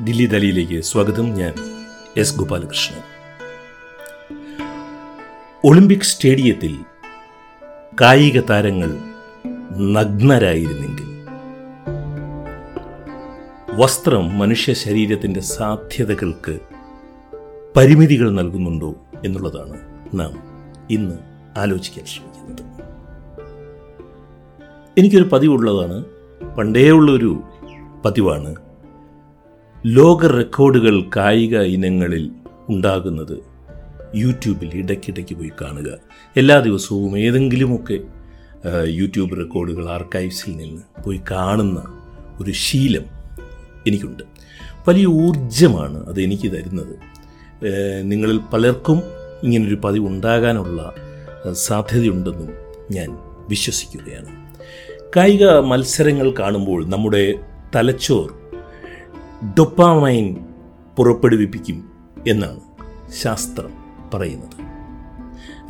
ദില്ലി ദലിയിലേക്ക് സ്വാഗതം. ഞാൻ S Gopalakrishnan. Olympic സ്റ്റേഡിയത്തിൽ കായിക താരങ്ങൾ നഗ്നരായിരുന്നെങ്കിൽ വസ്ത്രം മനുഷ്യ ശരീരത്തിന്റെ സാധ്യതകൾക്ക് പരിമിതികൾ നൽകുന്നുണ്ടോ എന്നുള്ളതാണ് നാം ഇന്ന് ആലോചിക്കാൻ ശ്രമിക്കുന്നത്. എനിക്കൊരു പതിവുള്ളതാണ് പണ്ടേ ഉള്ളൊരു പതിവാണ് ലോക റെക്കോർഡുകൾ കായിക ഇനങ്ങളിൽ ഉണ്ടാകുന്നത് യൂട്യൂബിൽ ഇടയ്ക്കിടയ്ക്ക് പോയി കാണുക. എല്ലാ ദിവസവും ഏതെങ്കിലുമൊക്കെ യൂട്യൂബ് റെക്കോർഡുകൾ ആർക്കൈവ്സിൽ നിന്ന് പോയി കാണുന്ന ഒരു ശീലം എനിക്കുണ്ട്. വലിയ ഊർജമാണ് അത് എനിക്ക് തരുന്നത്. നിങ്ങളിൽ പലർക്കും ഇങ്ങനൊരു പതിവ് ഉണ്ടാകാനുള്ള സാധ്യതയുണ്ടെന്നും ഞാൻ വിശ്വസിക്കുകയാണ്. കായിക മത്സരങ്ങൾ കാണുമ്പോൾ നമ്മുടെ തലച്ചോർ ഡൊപ്പാമൈൻ പുറപ്പെടുവിപ്പിക്കും എന്നാണ് ശാസ്ത്രം പറയുന്നത്.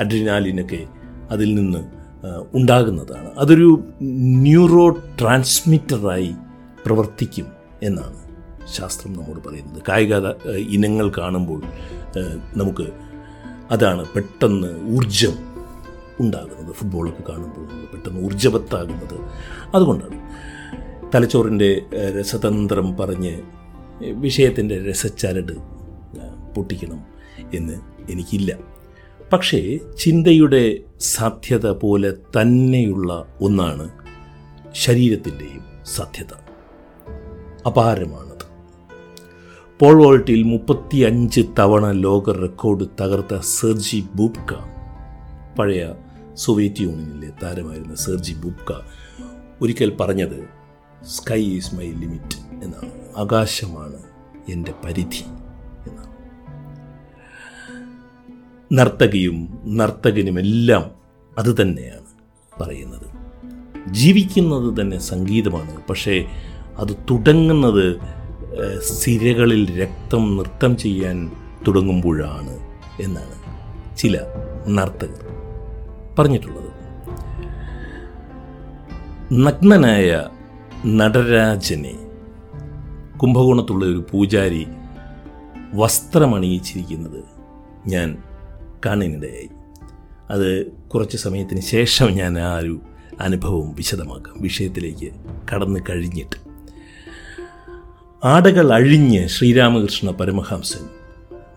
അഡ്രിനാലിനൊക്കെ അതിൽ നിന്ന് ഉണ്ടാകുന്നതാണ്. അതൊരു ന്യൂറോ ട്രാൻസ്മിറ്ററായി പ്രവർത്തിക്കും എന്നാണ് ശാസ്ത്രം നമ്മോട് പറയുന്നത്. കായിക ഇനങ്ങൾ കാണുമ്പോൾ നമുക്ക് അതാണ് പെട്ടെന്ന് ഊർജം ഉണ്ടാകുന്നത്. ഫുട്ബോളൊക്കെ കാണുമ്പോൾ പെട്ടെന്ന് ഊർജവത്താകുന്നത് അതുകൊണ്ടാണ്. തലച്ചോറിന്റെ രസതന്ത്രം പറഞ്ഞ് വിഷയത്തിന്റെ രസച്ചരട് പൊട്ടിക്കണം എന്ന് എനിക്കില്ല. പക്ഷേ ചിന്തയുടെ സാധ്യത പോലെ തന്നെയുള്ള ഒന്നാണ് ശരീരത്തിന്റെയും സാധ്യത. അപാരമാണത്. പോൾ വോൾട്ടിൽ മുപ്പത്തി അഞ്ച് തവണ ലോക റെക്കോർഡ് തകർത്ത സെർജി ബൂബ്ക പഴയ സോവിയറ്റ് യൂണിയനിലെ താരമായിരുന്ന സെർജി ബൂബ്ക ഒരിക്കൽ പറഞ്ഞത് സ്കൈ ഈസ് മൈ ലിമിറ്റ് എന്നാണ്. ആകാശമാണ് എന്റെ പരിധി എന്നാണ്. നർത്തകിയും നർത്തകനുമെല്ലാം അത് തന്നെയാണ് പറയുന്നത്. ജീവിക്കുന്നത് തന്നെ സംഗീതമാണ് പക്ഷേ അത് തുടങ്ങുന്നത് സിരകളിൽ രക്തം നൃത്തം ചെയ്യാൻ തുടങ്ങുമ്പോഴാണ് എന്നാണ് ചില നർത്തകർ പറഞ്ഞിട്ടുള്ളത്. നഗ്നനായ നടരാജനെ. കുംഭകോണത്തുള്ള ഒരു പൂജാരി വസ്ത്രമണിയിച്ചിരിക്കുന്നത് ഞാൻ കാണുന്നിടയായി. അത് കുറച്ച് സമയത്തിന് ശേഷം ഞാൻ ആ ഒരു അനുഭവം വിശദമാക്കാം. വിഷയത്തിലേക്ക് കടന്നു കഴിഞ്ഞിട്ട്. ആടകൾ അഴിഞ്ഞ് ശ്രീരാമകൃഷ്ണ പരമഹംസൻ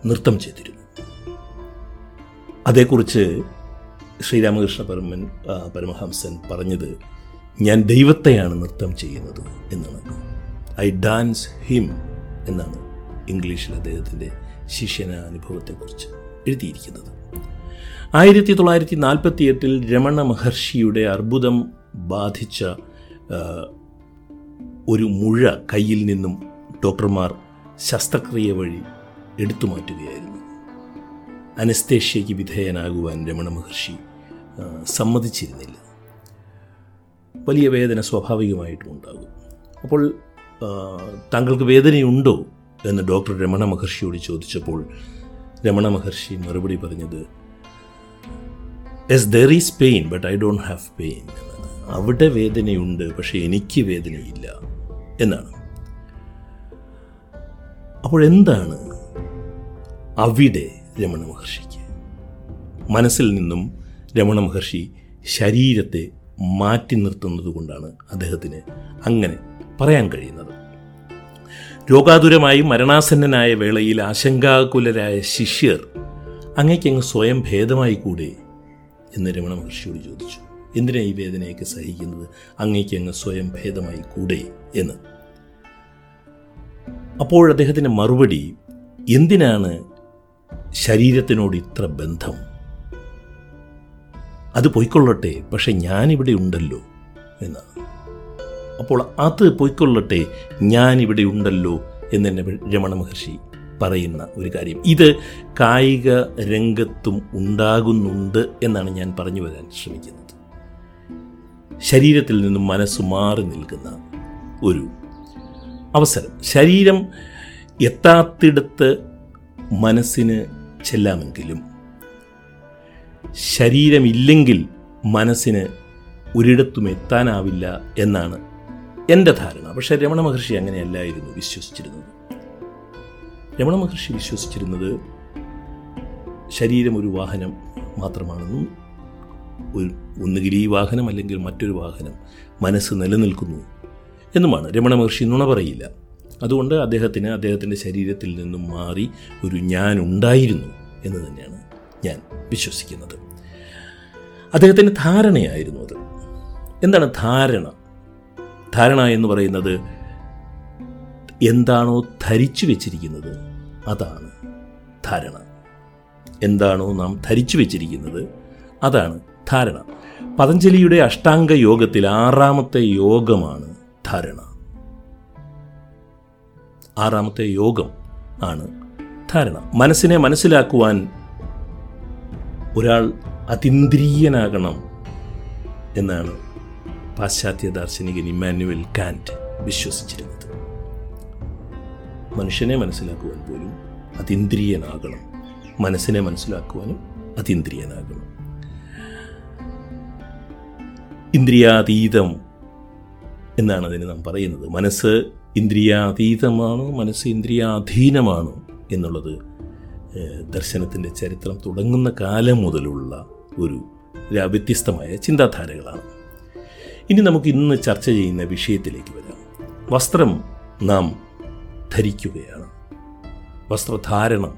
നൃത്തം ചെയ്തിരുന്നു. അതേക്കുറിച്ച് ശ്രീരാമകൃഷ്ണ പരമൻ പരമഹംസൻ പറഞ്ഞത് ഞാൻ ദൈവത്തെയാണ് നൃത്തം ചെയ്യുന്നത് എന്നാണ്. ഐ ഡാൻസ് ഹിം എന്നാണ് ഇംഗ്ലീഷിൽ അദ്ദേഹത്തിന്റെ ശിഷ്യന അനുഭവത്തെക്കുറിച്ച് എഴുതിയിരിക്കുന്നത്. ആയിരത്തി തൊള്ളായിരത്തി നാൽപ്പത്തി എട്ടിൽ രമണ മഹർഷിയുടെ അർബുദം ബാധിച്ച ഒരു മുഴ കയ്യിൽ നിന്നും ഡോക്ടർമാർ ശസ്ത്രക്രിയ വഴി എടുത്തു മാറ്റുകയായിരുന്നു. അനസ്തേഷ്യയ്ക്ക് വിധേയനാകുവാൻ രമണ മഹർഷി സമ്മതിച്ചിരുന്നില്ല. വലിയ വേദന സ്വാഭാവികമായിട്ടും ഉണ്ടാകും അപ്പോൾ താങ്കൾക്ക് വേദനയുണ്ടോ എന്ന് ഡോക്ടർ രമണ മഹർഷിയോട് ചോദിച്ചപ്പോൾ രമണ മഹർഷി മറുപടി പറഞ്ഞത് yes there is pain but I don't have pain അവിടെ വേദനയുണ്ട് പക്ഷേ എനിക്ക് വേദനയില്ല എന്നാണ്. അപ്പോൾ എന്താണ് അവിടെ രമണ മഹർഷിക്ക്? മനസ്സിൽ നിന്നും രമണ മഹർഷി ശരീരത്തെ മാറ്റി നിർത്തുന്നത് കൊണ്ടാണ് അദ്ദേഹത്തിന് അങ്ങനെ പറയാൻ കഴിയുന്നത്. രോഗാതുരമായി മരണാസന്നനായ വേളയിൽ ആശങ്കാകുലരായ ശിഷ്യർ അങ്ങേക്കങ്ങ് സ്വയം ഭേദമായി കൂടെ എന്ന് രമണ മഹർഷിയോട് ചോദിച്ചു. എന്തിനാ ഈ വേദനയൊക്കെ സഹിക്കുന്നത്? അങ്ങേക്കങ്ങ് സ്വയം ഭേദമായി കൂടെ എന്ന്. അപ്പോൾ അദ്ദേഹത്തിന്റെ മറുപടി എന്തിനാണ് ശരീരത്തിനോട് ഇത്ര ബന്ധം? അത് പൊയ്ക്കൊള്ളട്ടെ പക്ഷെ ഞാനിവിടെ ഉണ്ടല്ലോ എന്നാണ് അപ്പോൾ അത് പൊയ്ക്കൊള്ളട്ടെ ഞാനിവിടെ ഉണ്ടല്ലോ എന്നെ രമണ മഹർഷി പറയുന്ന ഒരു കാര്യം. ഇത് കായിക രംഗത്തും ഉണ്ടാകുന്നുണ്ട് എന്നാണ് ഞാൻ പറഞ്ഞു വരാൻ ശ്രമിക്കുന്നത്. ശരീരത്തിൽ നിന്നും മനസ്സ് മാറി നിൽക്കുന്ന ഒരു അവസരം. ശരീരം എത്താത്തിടത്ത് മനസ്സിന് ചെല്ലാമെങ്കിലും ശരീരമില്ലെങ്കിൽ മനസ്സിന് ഒരിടത്തും എത്താനാവില്ല എന്നാണ് എന്റെ ധാരണ. പക്ഷേ രമണ മഹർഷി അങ്ങനെയല്ലായിരുന്നു വിശ്വസിച്ചിരുന്നത്. രമണ മഹർഷി വിശ്വസിച്ചിരുന്നത് ശരീരം ഒരു വാഹനം മാത്രമാണെന്നും ഒരു ഒന്നുകിൽ ഈ വാഹനം അല്ലെങ്കിൽ മറ്റൊരു വാഹനം മനസ്സ് നിലനിൽക്കുന്നു എന്നുമാണ്. രമണ മഹർഷി നുണ പറയില്ല. അതുകൊണ്ട് അദ്ദേഹത്തിന് അദ്ദേഹത്തിന്റെ ശരീരത്തിൽ നിന്നും മാറി ഒരു ഞാൻ ഉണ്ടായിരുന്നു എന്ന് തന്നെയാണ് ഞാൻ വിശ്വസിക്കുന്നത്. അദ്ദേഹത്തിന്റെ ധാരണയായിരുന്നു അത്. എന്താണ് ധാരണ? ധാരണ എന്ന് പറയുന്നത് എന്താണോ ധരിച്ചു വെച്ചിരിക്കുന്നത് അതാണ് ധാരണ. എന്താണോ നാം ധരിച്ചു വെച്ചിരിക്കുന്നത് അതാണ് ധാരണ. പതഞ്ജലിയുടെ അഷ്ടാംഗ യോഗത്തിൽ ആറാമത്തെ യോഗമാണ് ധാരണ. ആറാമത്തെ യോഗം ആണ് ധാരണ. മനസ്സിനെ മനസ്സിലാക്കുവാൻ ഒരാൾ അതിന്ദ്രിയനാകണം എന്നാണ് പാശ്ചാത്യ ദാർശനികൻ ഇമ്മാനുവൽ കാന്റ് വിശ്വസിച്ചിരുന്നത്. മനുഷ്യനെ മനസ്സിലാക്കുവാൻ പോലും അതീന്ദ്രിയനാകണം. മനസ്സിനെ മനസ്സിലാക്കുവാനും അതീന്ദ്രിയനാകണം. ഇന്ദ്രിയാതീതം എന്നാണ് അതിന് നാം പറയുന്നത്. മനസ്സ് ഇന്ദ്രിയാതീതമാണോ? മനസ്സ് ഇന്ദ്രിയാധീനമാണോ എന്നുള്ളത് ദർശനത്തിന്റെ ചരിത്രം തുടങ്ങുന്ന കാലം മുതലുള്ള ഒരു വ്യത്യസ്തമായ ചിന്താധാരകളാണ്. ഇനി നമുക്ക് ഇന്ന് ചർച്ച ചെയ്യുന്ന വിഷയത്തിലേക്ക് വരാം. വസ്ത്രം നാം ധരിക്കുകയാണ്. വസ്ത്രധാരണം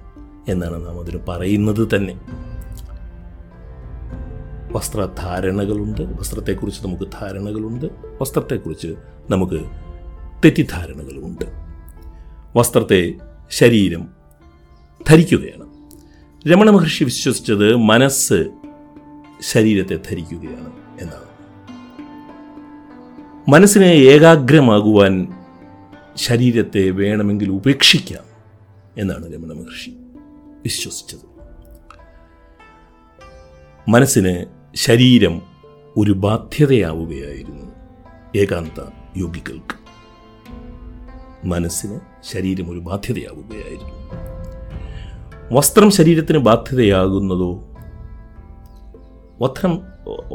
എന്നാണ് നാം അതിന് പറയുന്നത് തന്നെ. വസ്ത്രധാരണകളുണ്ട് വസ്ത്രത്തെക്കുറിച്ച് നമുക്ക് ധാരണകളുണ്ട് വസ്ത്രത്തെക്കുറിച്ച് നമുക്ക് തെറ്റിദ്ധാരണകളുമുണ്ട്. വസ്ത്രത്തെ ശരീരം ധരിക്കുകയാണ്. രമണ മഹർഷി വിശ്വസിച്ചത് മനസ്സ് ശരീരത്തെ ധരിക്കുകയാണ് എന്നാണ്. മനസ്സിനെ ഏകാഗ്രമാകുവാൻ ശരീരത്തെ വേണമെങ്കിൽ ഉപേക്ഷിക്കാം എന്നാണ് രമണ മഹർഷി വിശ്വസിച്ചത്. മനസ്സിന് ശരീരം ഒരു ബാധ്യതയാവുകയായിരുന്നു ഏകാന്ത യോഗികൾക്ക്. മനസ്സിന് ശരീരം ഒരു ബാധ്യതയാവുകയായിരുന്നു. വസ്ത്രം ശരീരത്തിന് ബാധ്യതയാകുന്നതോ? വസ്ത്രം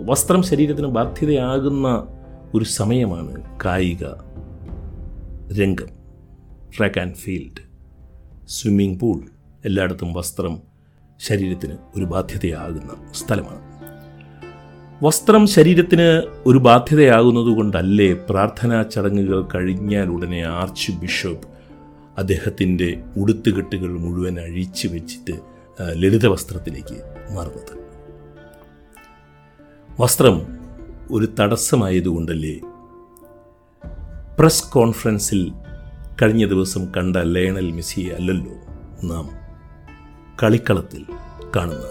വസ്ത്രം ശരീരത്തിന് ബാധ്യതയാകുന്ന ഒരു സമയമാണ് കായിക രംഗം. Track and field swimming pool എല്ലായിടത്തും വസ്ത്രം ശരീരത്തിന് ഒരു ബാധ്യതയാകുന്ന സ്ഥലമാണ്. വസ്ത്രം ശരീരത്തിന് ഒരു ബാധ്യതയാകുന്നതുകൊണ്ടല്ലേ പ്രാർത്ഥനാ ചടങ്ങുകൾ കഴിഞ്ഞാൽ ഉടനെ ആർച്ച് ബിഷപ്പ് അദ്ദേഹത്തിന്റെ ഉടുത്തുകെട്ടുകൾ മുഴുവൻ അഴിച്ചു വെച്ചിട്ട് ലളിത വസ്ത്രത്തിലേക്ക് മാറുന്നത്. വസ്ത്രം ഒരു തടസ്സമായതുകൊണ്ടല്ലേ? പ്രസ് കോൺഫറൻസിൽ കഴിഞ്ഞ ദിവസം കണ്ട ലയണൽ മെസ്സിയെ അല്ലല്ലോ നാം കളിക്കളത്തിൽ കാണുന്ന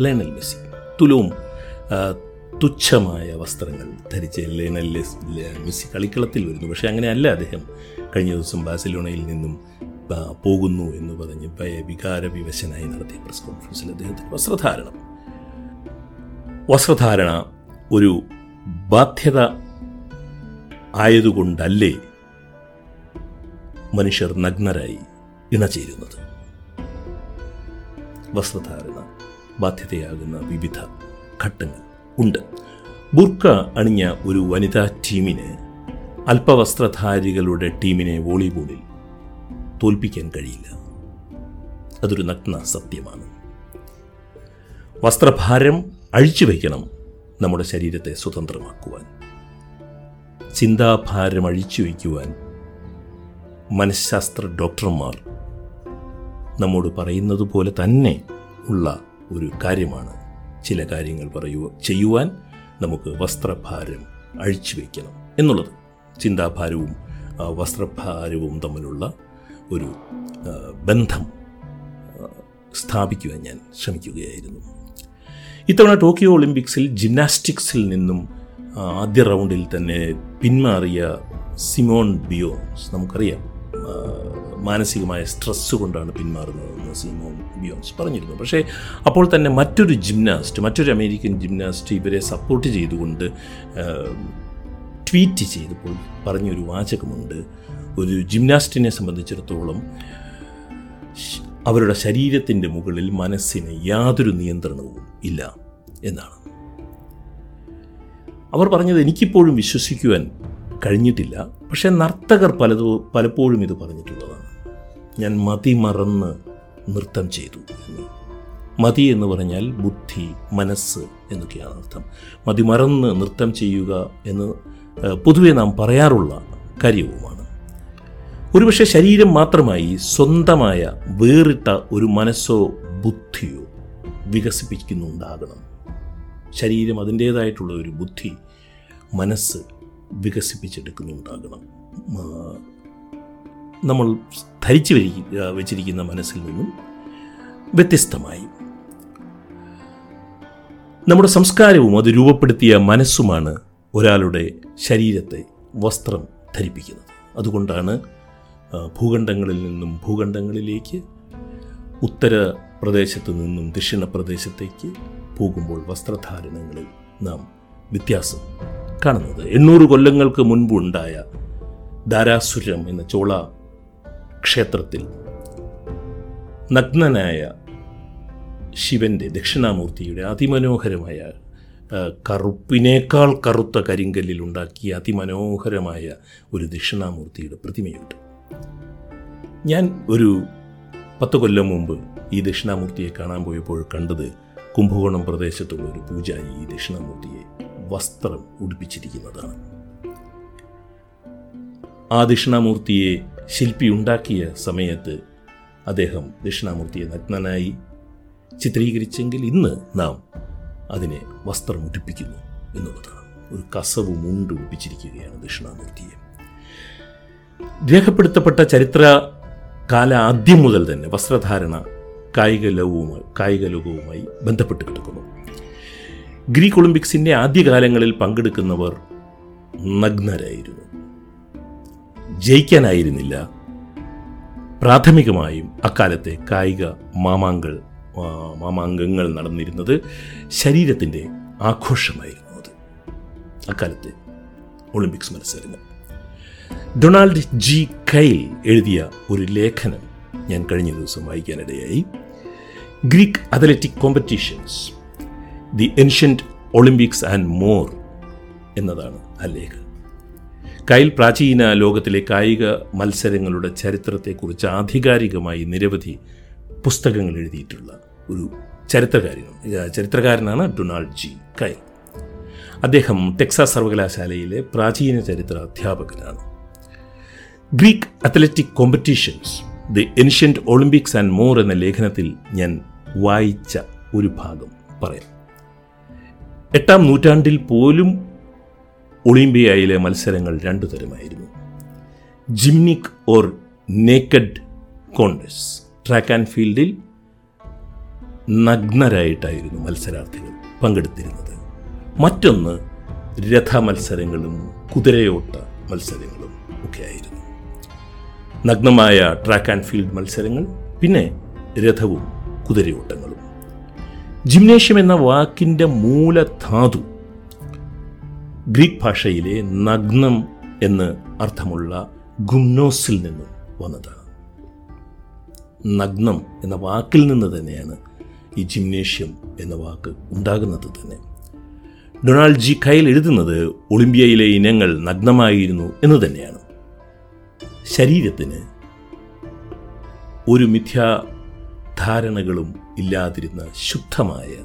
ലയണൽ മെസ്സി. തുലവും തുച്ഛമായ വസ്ത്രങ്ങൾ ധരിച്ച് ലയണൽ മെസ്സി കളിക്കളത്തിൽ വരുന്നു. പക്ഷേ അങ്ങനെയല്ല. അദ്ദേഹം കഴിഞ്ഞ ദിവസം ബാസിലോണയിൽ നിന്നും പോകുന്നു എന്ന് പറഞ്ഞ് വികാര വിവശനായി നടത്തിയ പ്രസ് കോൺഫറൻസിൽ അദ്ദേഹത്തിന്റെ വസ്ത്രധാരണം. വസ്ത്രധാരണ ഒരു ബാധ്യത ആയതുകൊണ്ടല്ലേ മനുഷ്യർ നഗ്നരായി ഇണചേരുന്നത്? വസ്ത്രധാരണ ബാധ്യതയാകുന്ന വിവിധ ഘട്ടങ്ങൾ. ഉണ്ട്. ബുർക്ക അണിഞ്ഞ ഒരു വനിതാ ടീമിന് അല്പവസ്ത്രധാരികളുടെ ടീമിനെ വോളിബോളിൽ തോൽപ്പിക്കാൻ കഴിയില്ല. അതൊരു നഗ്ന സത്യമാണ്. വസ്ത്രഭാരം അഴിച്ചു വയ്ക്കണം നമ്മുടെ ശരീരത്തെ സ്വതന്ത്രമാക്കുവാൻ. ചിന്താഭാരം അഴിച്ചു വയ്ക്കുവാൻ മനഃശാസ്ത്ര ഡോക്ടർമാർ നമ്മോട് പറയുന്നത് പോലെ തന്നെ ഉള്ള ഒരു കാര്യമാണ് ചില കാര്യങ്ങൾ പറയുക ചെയ്യുവാൻ നമുക്ക് വസ്ത്രഭാരം അഴിച്ചു വയ്ക്കണം എന്നുള്ളത്. ചിന്താഭാരവും വസ്ത്രഭാരവും തമ്മിലുള്ള ഒരു ബന്ധം സ്ഥാപിക്കുവാൻ ഞാൻ ശ്രമിക്കുകയായിരുന്നു. ഇത്തവണ ടോക്കിയോ ഒളിമ്പിക്സിൽ ജിംനാസ്റ്റിക്സിൽ നിന്നും ആദ്യ റൗണ്ടിൽ തന്നെ പിന്മാറിയ സിമോൺ ബിയോൺസ് നമുക്കറിയാം. മാനസികമായ സ്ട്രെസ് കൊണ്ടാണ് പിന്മാറുന്നതെന്ന് സിമോൺ ബിയോൺസ് പറഞ്ഞിരുന്നു. പക്ഷേ അപ്പോൾ തന്നെ മറ്റൊരു ജിംനാസ്റ്റ് മറ്റൊരു അമേരിക്കൻ ജിംനാസ്റ്റ് ഇവരെ സപ്പോർട്ട് ചെയ്തുകൊണ്ട് ട്വീറ്റ് ചെയ്തപ്പോൾ പറഞ്ഞൊരു വാചകമുണ്ട്. ഒരു ജിംനാസ്റ്റിനെ സംബന്ധിച്ചിടത്തോളം അവരുടെ ശരീരത്തിന്റെ മുകളിൽ മനസ്സിന് യാതൊരു നിയന്ത്രണവും ഇല്ല എന്നാണ്. അവർ പറഞ്ഞത് എനിക്കിപ്പോഴും വിശ്വസിക്കുവാൻ കഴിഞ്ഞിട്ടില്ല പക്ഷേ നർത്തകർ പലതോ പലപ്പോഴും ഇത് പറഞ്ഞിട്ടുള്ളതാണ്. ഞാൻ മതി മറന്ന് നൃത്തം ചെയ്തു എന്ന്. മതി എന്ന് പറഞ്ഞാൽ ബുദ്ധി മനസ്സ് എന്നൊക്കെയാണ് അർത്ഥം. മതി മറന്ന് നൃത്തം ചെയ്യുക എന്ന് പൊതുവെ നാം പറയാറുള്ള കാര്യവുമാണ്. ഒരുപക്ഷെ ശരീരം മാത്രമായി സ്വന്തമായ വേറിട്ട ഒരു മനസ്സോ ബുദ്ധിയോ വികസിപ്പിക്കുന്നുണ്ടാകണം. ശരീരം അതിന്റേതായിട്ടുള്ള ഒരു ബുദ്ധി മനസ്സ് വികസിപ്പിച്ചെടുക്കുന്നുണ്ടാകണം. നമ്മൾ ധരിച്ചു വെച്ചിരിക്കുന്ന മനസ്സിൽ നിന്നും വ്യത്യസ്തമായി. നമ്മുടെ സംസ്കാരവും അത് രൂപപ്പെടുത്തിയ മനസ്സുമാണ് ഒരാളുടെ ശരീരത്തെ വസ്ത്രം ധരിപ്പിക്കുന്നത്. അതുകൊണ്ടാണ് ഭൂഖണ്ഡങ്ങളിൽ നിന്നും ഭൂഖണ്ഡങ്ങളിലേക്ക് ഉത്തര പ്രദേശത്ത് നിന്നും ദക്ഷിണ പ്രദേശത്തേക്ക് പോകുമ്പോൾ വസ്ത്രധാരണങ്ങളിൽ നാം വ്യത്യാസം കാണുന്നത്. എണ്ണൂറ് കൊല്ലങ്ങൾക്ക് മുൻപുണ്ടായ ധാരാസുരം എന്ന ചോള ക്ഷേത്രത്തിൽ നഗ്നനായ ശിവന്റെ ദക്ഷിണാമൂർത്തിയുടെ അതിമനോഹരമായ കറുപ്പിനേക്കാൾ കറുത്ത കരിങ്കല്ലിൽ ഉണ്ടാക്കിയ അതിമനോഹരമായ ഒരു ദക്ഷിണാമൂർത്തിയുടെ പ്രതിമയുണ്ട്. ഞാൻ ഒരു പത്ത് കൊല്ലം മുമ്പ് ഈ ദക്ഷിണാമൂർത്തിയെ കാണാൻ പോയപ്പോൾ കണ്ടത് കുംഭകോണം പ്രദേശത്തുള്ള ഒരു പൂജാരി ഈ ദക്ഷിണാമൂർത്തിയെ വസ്ത്രം ഉടുപ്പിച്ചിരിക്കുന്നതാണ്. ആ ദക്ഷിണാമൂർത്തിയെ ശില്പി ഉണ്ടാക്കിയ സമയത്ത് അദ്ദേഹം ദക്ഷിണാമൂർത്തിയെ നഗ്നനായി ചിത്രീകരിച്ചെങ്കിൽ ഇന്ന് നാം അതിനെ വസ്ത്രം ഉടുപ്പിക്കുന്നു എന്നുള്ളതാണ് ഒരു കസവ് മുണ്ട് ഉടുപ്പിച്ചിരിക്കുകയാണ് ദക്ഷിണാമൂർത്തിയെ. രേഖപ്പെടുത്തപ്പെട്ട ചരിത്ര കാല ആദ്യം മുതൽ തന്നെ വസ്ത്രധാരണ കായിക ലോകവുമായി കായിക ലോകവുമായി ബന്ധപ്പെട്ട് കിടക്കുന്നു. ഗ്രീക്ക് ഒളിമ്പിക്സിന്റെ ആദ്യകാലങ്ങളിൽ പങ്കെടുക്കുന്നവർ നഗ്നരായിരുന്നു. ജയിക്കാനായിരുന്നില്ല. പ്രാഥമികമായും അക്കാലത്തെ കായിക മാമാങ്കൾ മാമാങ്കങ്ങൾ നടന്നിരുന്നത് ശരീരത്തിന്റെ ആഘോഷമായിരുന്നു അത്. അക്കാലത്തെ ഒളിമ്പിക്സ് മത്സരങ്ങൾ. Donald G. കൈൽ എഴുതിയ ഒരു ലേഖനം ഞാൻ കഴിഞ്ഞ ദിവസം വായിക്കാനിടയായി. Greek athletic competitions the ancient Olympics and more എന്നതാണ് ആ ലേഖനം. കൈൽ പ്രാചീന ലോകത്തിലെ കായിക മത്സരങ്ങളുടെ ചരിത്രത്തെക്കുറിച്ച് ആധികാരികമായി നിരവധി പുസ്തകങ്ങൾ എഴുതിയിട്ടുള്ള ഒരു ചരിത്രകാരനും ചരിത്രകാരനാണ് ഡൊണാൾഡ് ജി. കൈൽ അദ്ദേഹം ടെക്സാസ് സർവകലാശാലയിലെ പ്രാചീന ചരിത്ര അധ്യാപകനാണ്. Greek athletic competitions the ancient Olympics and more എന്ന ലേഖനത്തിൽ ഞാൻ വായിച്ച ഒരു ഭാഗം പറയാം. എട്ടാം നൂറ്റാണ്ടിൽ പോലും ഒളിമ്പിയയിലെ മത്സരങ്ങൾ രണ്ടു തരമായിരുന്നു. Gymnic or naked congress track and ഫീൽഡിൽ നഗ്നരായിട്ടായിരുന്നു മത്സരാർത്ഥികൾ പങ്കെടുത്തിരുന്നത്. മറ്റൊന്ന് രഥ മത്സരങ്ങളും കുതിരയോട്ട മത്സരങ്ങളും ഒക്കെ ആയിരുന്നു നഗ്നമായ ട്രാക്ക് ആൻഡ് ഫീൽഡ് മത്സരങ്ങൾ പിന്നെ രഥവും കുതിരയോട്ടങ്ങളും. ജിംനേഷ്യം എന്ന വാക്കിന്റെ മൂലധാതു ഗ്രീക്ക് ഭാഷയിലെ നഗ്നം എന്ന് അർത്ഥമുള്ള ഗുംനോസിൽ നിന്നും വന്നതാണ് നഗ്നം എന്ന വാക്കിൽ നിന്ന് തന്നെയാണ് ഈ ജിംനേഷ്യം എന്ന വാക്ക് ഉണ്ടാകുന്നത് തന്നെ. ഡൊണാൾഡ് ജി കൈൽ എഴുതുന്നത് ഒളിമ്പ്യയിലെ ഇനങ്ങൾ നഗ്നമായിരുന്നു എന്ന് തന്നെയാണ്. ശരീരത്തിന് ഒരു മിഥ്യാധാരണകളും ഇല്ലാതിരുന്ന ശുദ്ധമായ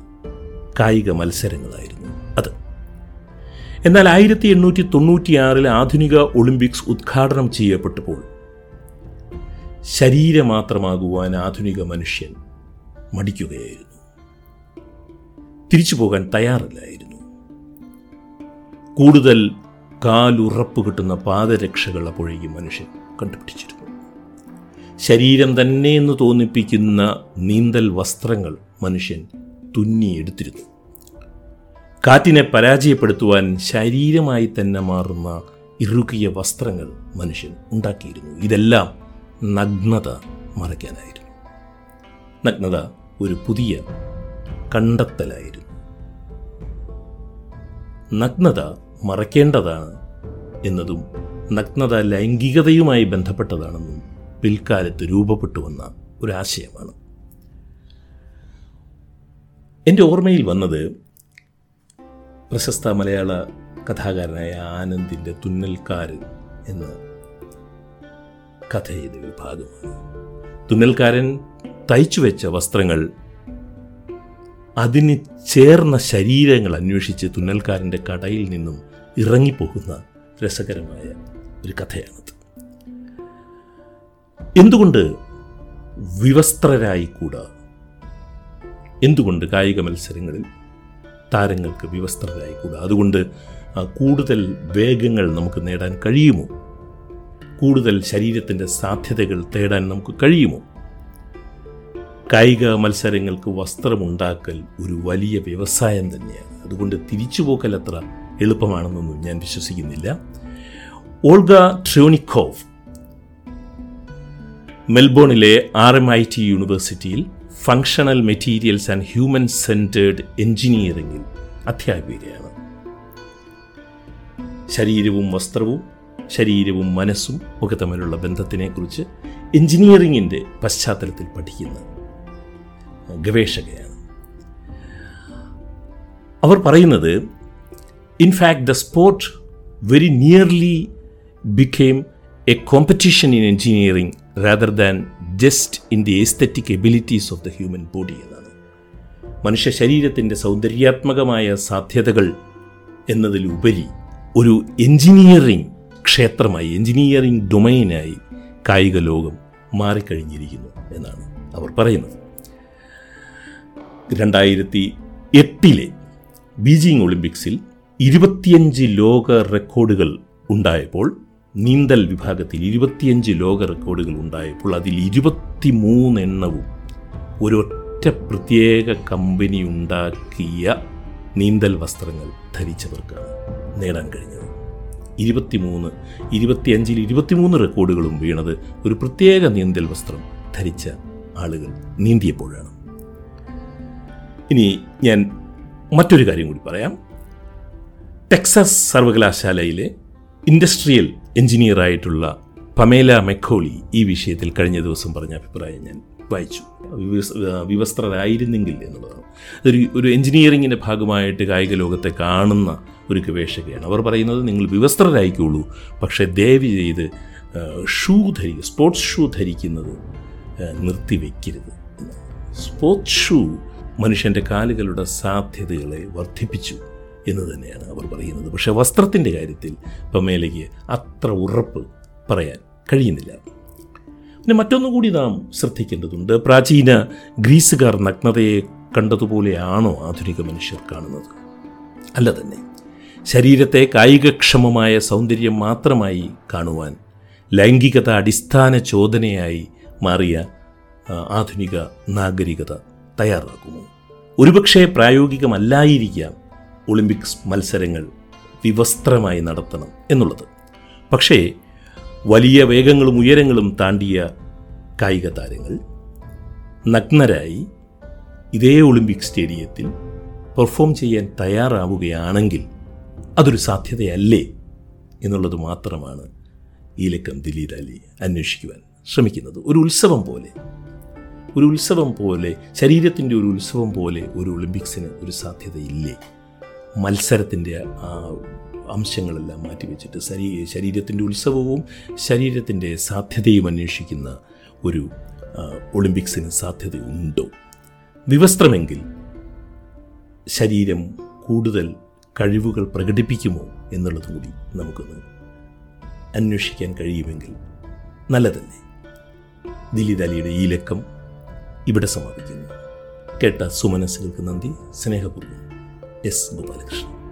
കായിക മത്സരങ്ങളായിരുന്നു. എന്നാൽ ആയിരത്തി എണ്ണൂറ്റി തൊണ്ണൂറ്റിയാറിൽ ആധുനിക ഒളിമ്പിക്സ് ഉദ്ഘാടനം ചെയ്യപ്പെട്ടപ്പോൾ ശരീരമാത്രമാകുവാൻ ആധുനിക മനുഷ്യൻ മടിക്കുകയായിരുന്നു. തിരിച്ചു പോകാൻ തയ്യാറില്ലായിരുന്നു. കൂടുതൽ കാലുറപ്പ് കിട്ടുന്ന പാദരക്ഷകൾ അപ്പോഴേക്കും മനുഷ്യൻ കണ്ടുപിടിച്ചിരുന്നു. ശരീരം തന്നെ എന്ന് തോന്നിപ്പിക്കുന്ന നീന്തൽ വസ്ത്രങ്ങൾ മനുഷ്യൻ തുന്നിയെടുത്തിരുന്നു. കാറ്റിനെ പരാജയപ്പെടുത്തുവാൻ ശരീരമായി തന്നെ മാറുന്ന ഇറുകിയ വസ്ത്രങ്ങൾ മനുഷ്യൻ ഉണ്ടാക്കിയിരുന്നു. ഇതെല്ലാം നഗ്നത മറയ്ക്കാനായിരുന്നു. നഗ്നത ഒരു പുതിയ കണ്ടെത്തലായിരുന്നു. നഗ്നത മറയ്ക്കേണ്ടതാണ് എന്നതും നഗ്നത ലൈംഗികതയുമായി ബന്ധപ്പെട്ടതാണെന്നും പിൽക്കാലത്ത് രൂപപ്പെട്ടു വന്ന ഒരാശയമാണ്. എന്റെ ഓർമ്മയിൽ വന്നത് പ്രശസ്ത മലയാള കഥാകാരനായ ആനന്ദിന്റെ തുന്നൽക്കാരൻ എന്ന കഥയുടെ വിഭാഗമാണ്. ഭാഗമാണ് തുന്നൽക്കാരൻ തയ്ച്ചു വെച്ച വസ്ത്രങ്ങൾ അതിന് ചേർന്ന ശരീരങ്ങൾ അന്വേഷിച്ച് തുന്നൽക്കാരന്റെ കടയിൽ നിന്നും ഇറങ്ങിപ്പോകുന്ന രസകരമായ ഒരു കഥയാണത്. എന്തുകൊണ്ട് വിവസ്ത്രരായിക്കൂടാ? എന്തുകൊണ്ട് കായിക മത്സരങ്ങളിൽ താരങ്ങൾക്ക് വിവസ്ത്രരായിക്കൂടാ അതുകൊണ്ട് കൂടുതൽ വേഗങ്ങൾ നമുക്ക് നേടാൻ കഴിയുമോ? കൂടുതൽ ശരീരത്തിന്റെ സാധ്യതകൾ തേടാൻ നമുക്ക് കഴിയുമോ? കായിക മത്സരങ്ങൾക്ക് വസ്ത്രമുണ്ടാക്കൽ ഒരു വലിയ വ്യവസായം തന്നെയാണ്. അതുകൊണ്ട് തിരിച്ചുപോക്കൽ അത്ര എളുപ്പമാണെന്നൊന്നും ഞാൻ വിശ്വസിക്കുന്നില്ല. ഓൾഗ ട്രോണിക്കോവ് മെൽബോണിലെ ആർ എം ഐ ടി യൂണിവേഴ്സിറ്റിയിൽ functional materials and human centred എഞ്ചിനീയറിംഗിൽ അധ്യാപികയാണ് ശരീരവും വസ്ത്രവും ശരീരവും മനസ്സും ഒക്കെ തമ്മിലുള്ള ബന്ധത്തിനെക്കുറിച്ച് എൻജിനീയറിങ്ങിന്റെ പശ്ചാത്തലത്തിൽ പഠിക്കുന്ന ഗവേഷകയാണ്. അവർ പറയുന്നത് in fact the sport very nearly became a competition in engineering rather than just in the aesthetic abilities of the human body എന്നാണ്. മനുഷ്യ ശരീരത്തിന്റെ സൗന്ദര്യാത്മകമായ സാധ്യതകൾ എന്നതിലുപരി ഒരു എഞ്ചിനീയറിംഗ് ക്ഷേത്രമായി എഞ്ചിനീയറിംഗ് ഡൊമൈനായി കായിക ലോകം മാറിക്കഴിഞ്ഞിരിക്കുന്നു എന്നാണ് അവർ പറയുന്നത്. രണ്ടായിരത്തി എട്ടിലെ ബീജിംഗ് ഒളിമ്പിക്സിൽ ഇരുപത്തിയഞ്ച് ലോക റെക്കോർഡുകൾ ഉണ്ടായപ്പോൾ നീന്തൽ വിഭാഗത്തിൽ ഇരുപത്തിയഞ്ച് ലോക റെക്കോർഡുകൾ ഉണ്ടായപ്പോൾ അതിൽ ഇരുപത്തിമൂന്ന് എണ്ണവും ഒരൊറ്റ പ്രത്യേക കമ്പനി ഉണ്ടാക്കിയ നീന്തൽ വസ്ത്രങ്ങൾ ധരിച്ചവർക്കാണ് നേടാൻ കഴിഞ്ഞത്. ഇരുപത്തിമൂന്ന് ഇരുപത്തിയഞ്ചിൽ ഇരുപത്തിമൂന്ന് റെക്കോർഡുകളും വീണത് ഒരു പ്രത്യേക നീന്തൽ വസ്ത്രം ധരിച്ച ആളുകൾ നീന്തിയപ്പോഴാണ്. ഇനി ഞാൻ മറ്റൊരു കാര്യം കൂടി പറയാം. ടെക്സസ് സർവകലാശാലയിലെ ഇൻഡസ്ട്രിയൽ എഞ്ചിനീയറായിട്ടുള്ള പമേല മെക്കോളി ഈ വിഷയത്തിൽ കഴിഞ്ഞ ദിവസം പറഞ്ഞ അഭിപ്രായം ഞാൻ വായിച്ചു. വിവസ് വിവസ്ത്രരായിരുന്നെങ്കിൽ എന്നുള്ളതാണ്. അതൊരു ഒരു എഞ്ചിനീയറിങ്ങിന്റെ ഭാഗമായിട്ട് കായിക ലോകത്തെ കാണുന്ന ഒരു ഗവേഷകയാണ്. അവർ പറയുന്നത് നിങ്ങൾ വിവസ്ത്രരായിക്കോളൂ പക്ഷേ ദയവ് ചെയ്ത് ഷൂ ധരിക്കുക സ്പോർട്സ് ഷൂ ധരിക്കുന്നത് നിർത്തിവെക്കരുത് സ്പോർട്സ് ഷൂ മനുഷ്യന്റെ കാലുകളുടെ സാധ്യതകളെ വർദ്ധിപ്പിച്ചു. എന്ന് തന്നെയാണ് അവർ പറയുന്നത്. പക്ഷേ വസ്ത്രത്തിന്റെ കാര്യത്തിൽ പമേലയ്ക്ക് അത്ര ഉറപ്പ് പറയാൻ കഴിയുന്നില്ല. പിന്നെ മറ്റൊന്നുകൂടി നാം ശ്രദ്ധിക്കേണ്ടതുണ്ട്. പ്രാചീന ഗ്രീസുകാർ നഗ്നതയെ കണ്ടതുപോലെയാണോ ആധുനിക മനുഷ്യർ കാണുന്നത്? അല്ല തന്നെ. ശരീരത്തെ കായികക്ഷമമായ സൗന്ദര്യം മാത്രമായി കാണുവാൻ ലൈംഗികത അടിസ്ഥാന ചോദനയായി മാറിയ ആധുനിക നാഗരികത തയ്യാറാക്കുമോ ഒരുപക്ഷെ പ്രായോഗികമല്ലായിരിക്കാം ഒളിമ്പിക്സ് മത്സരങ്ങൾ വിവസ്ത്രമായി നടത്തണം എന്നുള്ളത്. പക്ഷേ വലിയ വേഗങ്ങളും ഉയരങ്ങളും താണ്ടിയ കായിക താരങ്ങൾ നഗ്നരായി ഇതേ ഒളിമ്പിക് സ്റ്റേഡിയത്തിൽ പെർഫോം ചെയ്യാൻ തയ്യാറാവുകയാണെങ്കിൽ അതൊരു സാധ്യതയല്ലേ എന്നുള്ളത് മാത്രമാണ് ഈ ലക്കം ദിലീപ് അലി അന്വേഷിക്കുവാൻ ശ്രമിക്കുന്നത്. ഒരു ഉത്സവം പോലെ ഒരു ഉത്സവം പോലെ ശരീരത്തിന്റെ ഒരു ഉത്സവം പോലെ ഒരു ഒളിമ്പിക്സിന് ഒരു സാധ്യതയില്ലേ? മത്സരത്തിന്റെ അംശങ്ങളെല്ലാം മാറ്റിവെച്ചിട്ട് ശരീ ശരീരത്തിന്റെ ഉത്സവവും ശരീരത്തിന്റെ സാധ്യതയും അന്വേഷിക്കുന്ന ഒരു ഒളിമ്പിക്സിന് സാധ്യതയുണ്ടോ? വിവസ്ത്രമെങ്കിൽ ശരീരം കൂടുതൽ കഴിവുകൾ പ്രകടിപ്പിക്കുമോ എന്നുള്ളത് കൂടി നമുക്കൊന്ന് അന്വേഷിക്കാൻ കഴിയുമെങ്കിൽ നല്ലതല്ലേ? ദിലീപ് അലിയുടെ ഈ ലക്കം ഇവിടെ സമാപിക്കുന്നു. കേട്ട സുമനസ്സുകൾക്ക് നന്ദി. സ്നേഹപൂർവം. എസ് ഗോപാലകൃഷ്ണൻ